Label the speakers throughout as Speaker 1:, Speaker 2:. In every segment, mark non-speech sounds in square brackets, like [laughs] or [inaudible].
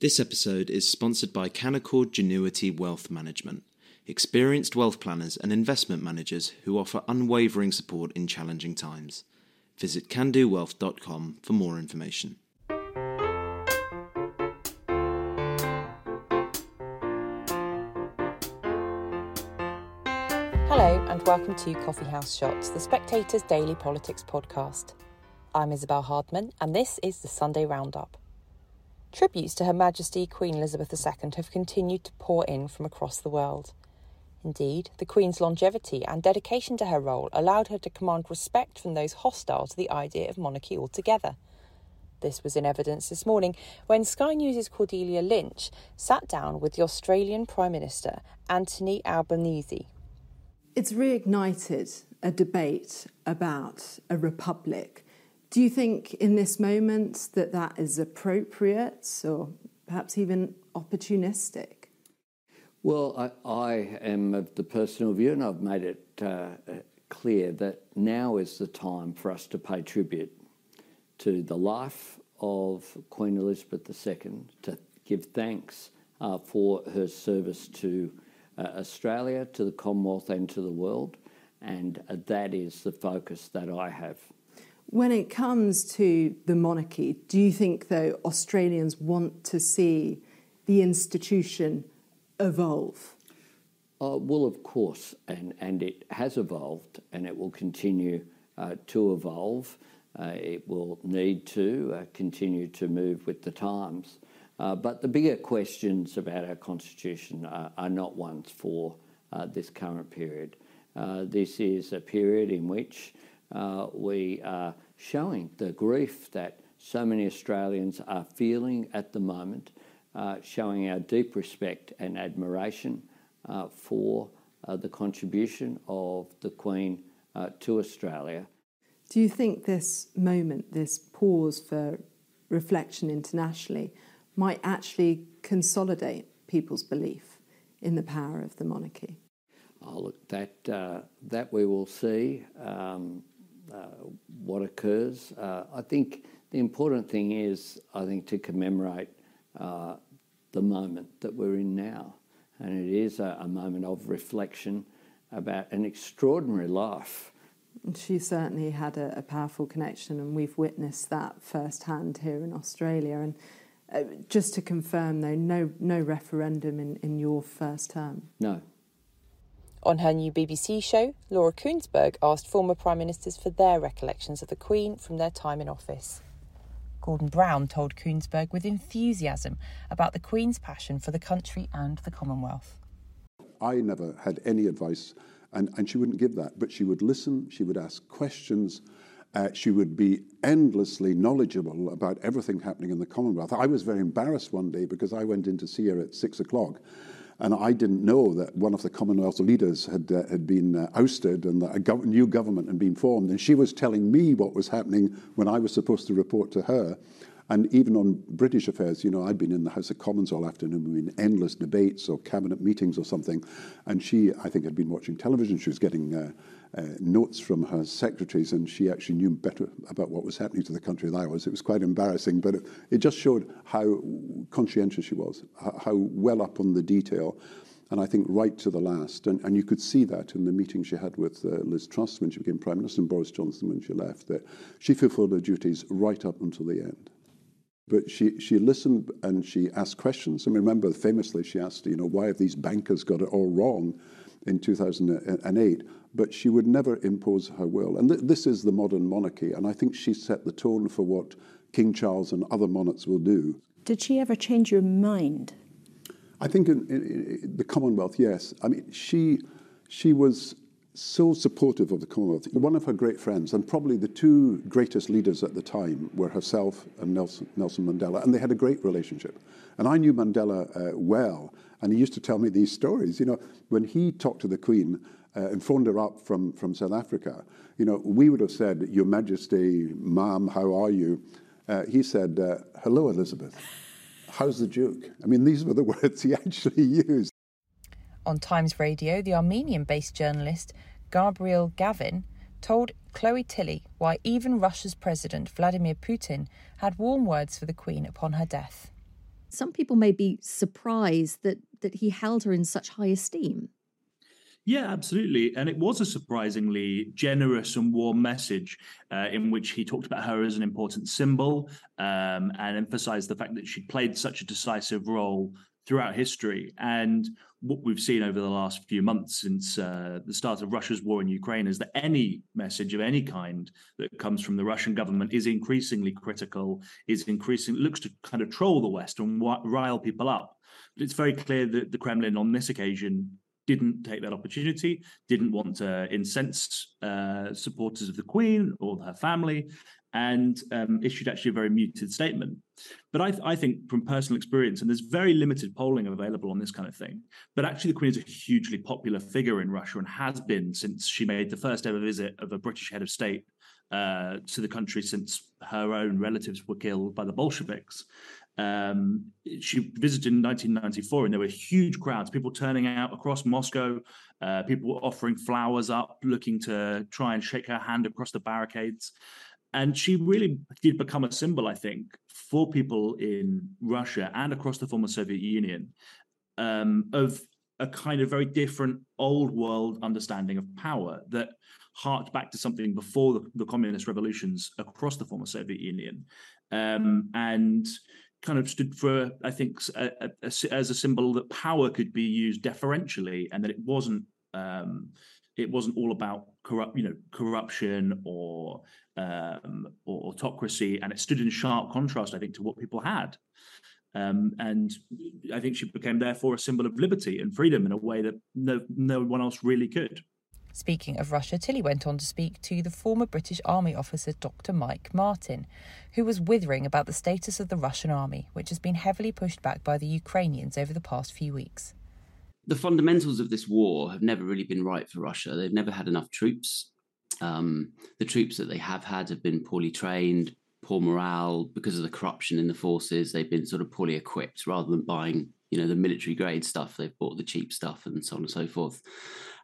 Speaker 1: This episode is sponsored by Canaccord Genuity Wealth Management, experienced wealth planners and investment managers who offer unwavering support in challenging times. Visit candowealth.com for more information.
Speaker 2: Hello, and welcome to Coffee House Shots, the Spectator's daily politics podcast. I'm Isabel Hardman, and this is the Sunday Roundup. Tributes to Her Majesty Queen Elizabeth II have continued to pour in from across the world. Indeed, the Queen's longevity and dedication to her role allowed her to command respect from those hostile to the idea of monarchy altogether. This was in evidence this morning when Sky News' Cordelia Lynch sat down with the Australian Prime Minister Anthony Albanese.
Speaker 3: It's reignited a debate about a republic do you think in this moment that that is appropriate or perhaps even opportunistic?
Speaker 4: Well, I, I am of the personal view, and I've made it uh, clear that now is the time for us to pay tribute to the life of Queen Elizabeth II, to give thanks uh, for her service to uh, Australia, to the Commonwealth, and to the world. And uh, that is the focus that I have.
Speaker 3: When it comes to the monarchy, do you think, though, Australians want to see the institution evolve?
Speaker 4: Uh, well, of course, and, and it has evolved and it will continue uh, to evolve. Uh, it will need to uh, continue to move with the times. Uh, but the bigger questions about our constitution are, are not ones for uh, this current period. this is a period in which uh, we are showing the grief that so many Australians are feeling at the moment, uh, showing our deep respect and admiration uh, for uh, the contribution of the Queen uh, to Australia.
Speaker 3: Do you think this moment, this pause for reflection internationally, might actually consolidate people's belief in the power of the monarchy?
Speaker 4: Oh, look, that uh, that we will see. Um, what occurs. Uh, I think the important thing is, I think, to commemorate uh, the moment that we're in now. And it is a, a moment of reflection about an extraordinary life.
Speaker 3: She certainly had a, a, powerful connection, and we've witnessed that firsthand here in Australia. And uh, just to confirm, though, no no referendum in, in your first term.
Speaker 4: No,
Speaker 2: on her new BBC show, Laura Kuenssberg asked former Prime Ministers for their recollections of the Queen from their time in office. Gordon Brown told Kuenssberg with enthusiasm about the Queen's passion for the country and the Commonwealth.
Speaker 5: I never had any advice, and, and she wouldn't give that, but she would listen, she would ask questions, uh, she would be endlessly knowledgeable about everything happening in the Commonwealth. I was very embarrassed one day because I went in to see her at six o'clock and I didn't know that one of the Commonwealth leaders had, uh, had been uh, ousted and that a gov- new government had been formed. And she was telling me what was happening when I was supposed to report to her. And even on British affairs, you know, I'd been in the House of Commons all afternoon in endless debates or cabinet meetings or something. And she, I think, had been watching television. She was getting uh, uh, notes from her secretaries, and she actually knew better about what was happening to the country than I was. It was quite embarrassing, but it, it just showed how conscientious she was, how, well up on the detail, and I think right to the last. And, and you could see that in the meeting she had with uh, Liz Truss when she became Prime Minister and Boris Johnson when she left, that she fulfilled her duties right up until the end. But she, she listened and she asked questions. I remember, famously, she asked, you know, why have these bankers got it all wrong in 2008? But she would never impose her will. And th- this is the modern monarchy, and I think she set the tone for what King Charles and other monarchs will do.
Speaker 6: Did she ever change your mind?
Speaker 5: I think in, in, in the Commonwealth, yes. I mean, she she was so supportive of the Commonwealth. One of her great friends, and probably the two greatest leaders at the time, were herself and Nelson, Nelson Mandela, and they had a great relationship. And I knew Mandela uh, well, and he used to tell me these stories. You know, when he talked to the Queen, uh, and phoned her up from, from South Africa, you know, we would have said, Your Majesty, Ma'am, how are you? Uh, he said, uh, Hello, Elizabeth. How's the Duke? I mean, these were the [laughs] words he actually used.
Speaker 2: On Times Radio, the Armenian based journalist Gabriel Gavin told Chloe Tilley why even Russia's President Vladimir Putin had warm words for the Queen upon her death.
Speaker 7: some people may be surprised that that he held her in such high esteem.
Speaker 8: Yeah, absolutely. And it was a surprisingly generous and warm message uh, in which he talked about her as an important symbol um, and emphasized the fact that she played such a decisive role throughout history. And what we've seen over the last few months since uh, the start of Russia's war in Ukraine is that any message of any kind that comes from the Russian government is increasingly critical, is increasing looks to kind of troll the West and rile people up. But it's very clear that the Kremlin on this occasion didn't take that opportunity, didn't want to incense uh, supporters of the Queen or her family, and um, issued actually a very muted statement. But I, th- I, think from personal experience, and there's very limited polling available on this kind of thing, but actually the Queen is a hugely popular figure in Russia and has been since she made the first ever visit of a British head of state uh, to the country since her own relatives were killed by the Bolsheviks. Um, she visited in 1994, and there were huge crowds, people turning out across Moscow, uh, people offering flowers up, looking to try and shake her hand across the barricades. And she really did become a symbol, I think, for people in Russia and across the former Soviet Union um, of a kind of very different old world understanding of power that harked back to something before the, the communist revolutions across the former Soviet Union. Um, and kind of stood for, I think, a, a, a, as a symbol that power could be used deferentially, and that it wasn't um, it wasn't all about corrupt, you know, corruption or um, or autocracy, and it stood in sharp contrast, I think, to what people had. Um, and I think she became therefore a symbol of liberty and freedom in a way that no no one else really could.
Speaker 2: Speaking of Russia, Tilley went on to speak to the former British Army officer Dr. Mike Martin, who was withering about the status of the Russian army, which has been heavily pushed back by the Ukrainians over the past few weeks.
Speaker 9: The fundamentals of this war have never really been right for Russia. They've never had enough troops. Um, the troops that they have had have been poorly trained, poor morale because of the corruption in the forces. They've been sort of poorly equipped rather than buying, you know, the military grade stuff. They've bought the cheap stuff and so on and so forth.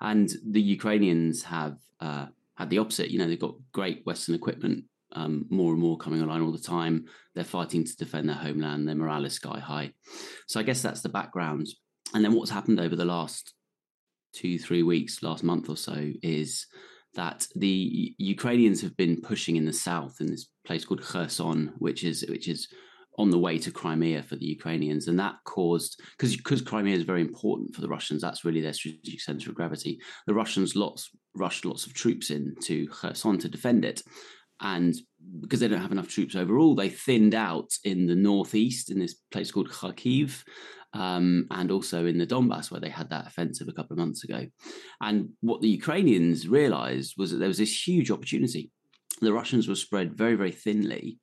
Speaker 9: And the Ukrainians have uh, had the opposite. You know, they've got great Western equipment, um, more and more coming online all the time. They're fighting to defend their homeland. Their morale is sky high. So I guess that's the background. And then what's happened over the last two, three weeks, last month or so, is that the Ukrainians have been pushing in the south in this place called Kherson, which is which is on the way to Crimea for the Ukrainians, and that caused because Crimea is very important for the Russians. That's really their strategic center of gravity. The Russians lots rushed lots of troops in to Kherson to defend it, and because they don't have enough troops overall, they thinned out in the northeast in this place called Kharkiv, um, and also in the Donbass, where they had that offensive a couple of months ago. And what the Ukrainians realized was that there was this huge opportunity. The Russians were spread very, very thinly.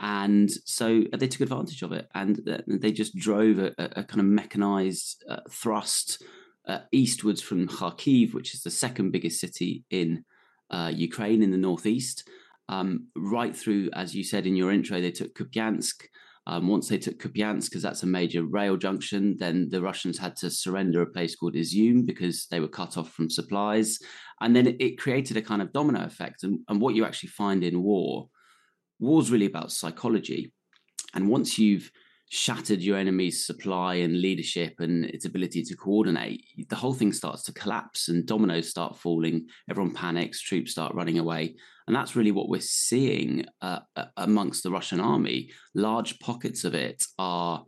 Speaker 9: And so they took advantage of it and they just drove a, a kind of mechanized uh, thrust uh, eastwards from Kharkiv, which is the second biggest city in uh, Ukraine in the northeast, um, right through, as you said in your intro, they took Kupiansk, um, once they took Kupiansk, because that's a major rail junction, then the Russians had to surrender a place called Izium because they were cut off from supplies. And then it, it created a kind of domino effect. And, and what you actually find in war, war is really about psychology. And once you've shattered your enemy's supply and leadership and its ability to coordinate, the whole thing starts to collapse and dominoes start falling. Everyone panics, troops start running away. And that's really what we're seeing uh, amongst the Russian army. Large pockets of it are,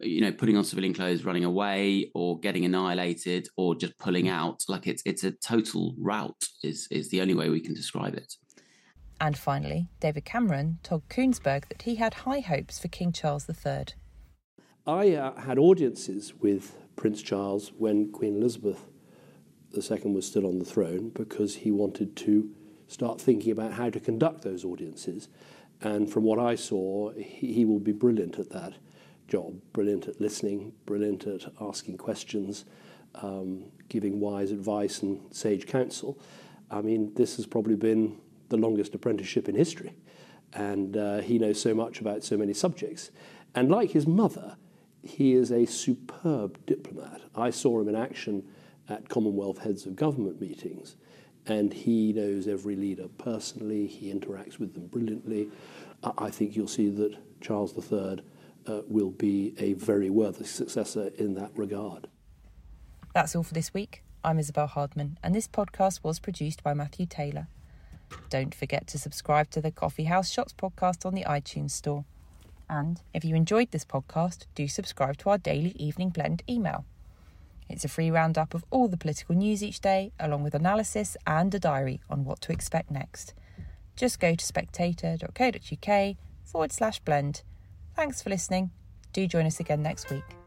Speaker 9: you know, putting on civilian clothes, running away, or getting annihilated, or just pulling out. Like it's it's a total rout. Is is the only way we can describe it.
Speaker 2: And finally, David Cameron told Kuenssberg that he had high hopes for King Charles III.
Speaker 10: I uh, had audiences with Prince Charles when Queen Elizabeth II was still on the throne because he wanted to start thinking about how to conduct those audiences. And from what I saw, he, he will be brilliant at that job, brilliant at listening, brilliant at asking questions, um, giving wise advice and sage counsel. I mean, this has probably been the longest apprenticeship in history. And uh, he knows so much about so many subjects. And like his mother, he is a superb diplomat. I saw him in action at Commonwealth heads of government meetings and he knows every leader personally. He interacts with them brilliantly. I think you'll see that Charles III uh, will be a very worthy successor in that regard.
Speaker 2: That's all for this week. I'm Isabel Hardman, and this podcast was produced by Matthew Taylor. Don't forget to subscribe to the Coffee House Shots podcast on the iTunes Store. And if you enjoyed this podcast, do subscribe to our daily Evening Blend email. It's a free roundup of all the political news each day, along with analysis and a diary on what to expect next. Just go to spectator.co.uk forward slash blend. Thanks for listening. Do join us again next week.